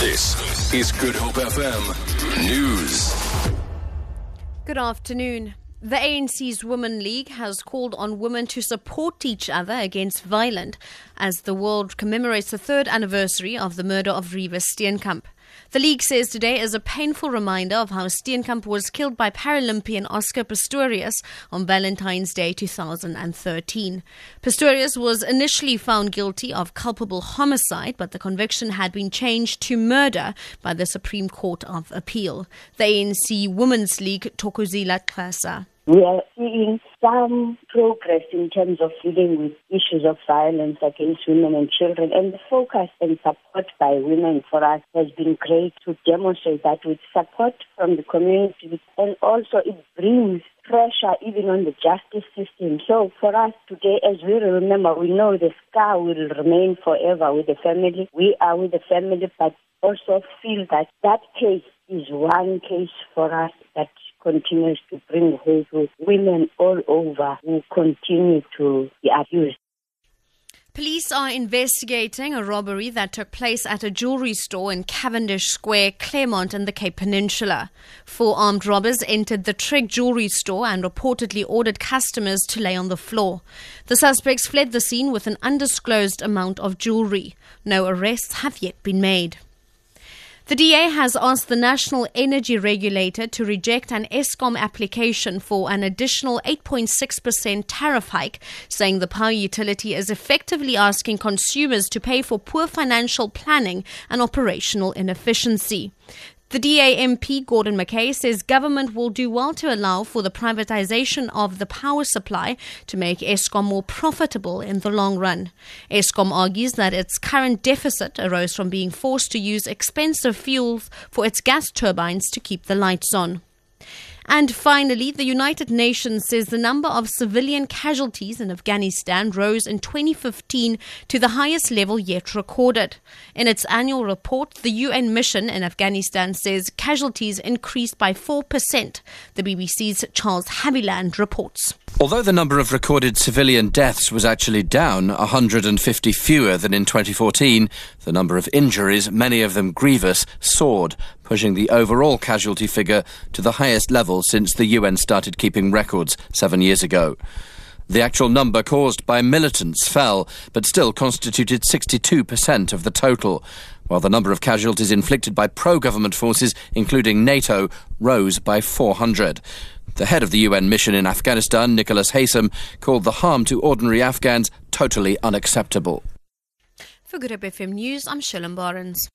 This is Good Hope FM News. Good afternoon. The ANC's Women League has called on women to support each other against violence as the world commemorates the third anniversary of the murder of Reeva Steenkamp. The league says today is a painful reminder of how Steenkamp was killed by Paralympian Oscar Pistorius on Valentine's Day 2013. Pistorius was initially found guilty of culpable homicide, but the conviction had been changed to murder by the Supreme Court of Appeal. The ANC Women's League Thokozile Xasa. We are seeing some progress in terms of dealing with issues of violence against women and children. And the focus and support by women for us has been great to demonstrate that with support from the community. And also it brings pressure even on the justice system. So for us today, as we remember, we know the scar will remain forever with the family. We are with the family, but also feel that that case is one case for us that continues to bring hope women all over who continue to be abused. Police are investigating a robbery that took place at a jewelry store in Cavendish Square, Claremont, in the Cape Peninsula. Four armed robbers entered the Trig jewelry store and reportedly ordered customers to lay on the floor. The suspects fled the scene with an undisclosed amount of jewelry. No arrests have yet been made. The DA has asked the National Energy Regulator to reject an Eskom application for an additional 8.6% tariff hike, saying the power utility is effectively asking consumers to pay for poor financial planning and operational inefficiency. The DAMP Gordon Mackay says government will do well to allow for the privatization of the power supply to make Eskom more profitable in the long run. Eskom argues that its current deficit arose from being forced to use expensive fuels for its gas turbines to keep the lights on. And finally, the United Nations says the number of civilian casualties in Afghanistan rose in 2015 to the highest level yet recorded. In its annual report, the UN mission in Afghanistan says casualties increased by 4%. The BBC's Charles Haviland reports. Although the number of recorded civilian deaths was actually down, 150 fewer than in 2014, the number of injuries, many of them grievous, soared, pushing the overall casualty figure to the highest level since the UN started keeping records seven years ago. The actual number caused by militants fell, but still constituted 62% of the total, while the number of casualties inflicted by pro government forces, including NATO, rose by 400. The head of the UN mission in Afghanistan, Nicholas Haysom, called the harm to ordinary Afghans totally unacceptable. For Good Hope FM News, I'm Shillen Barnes.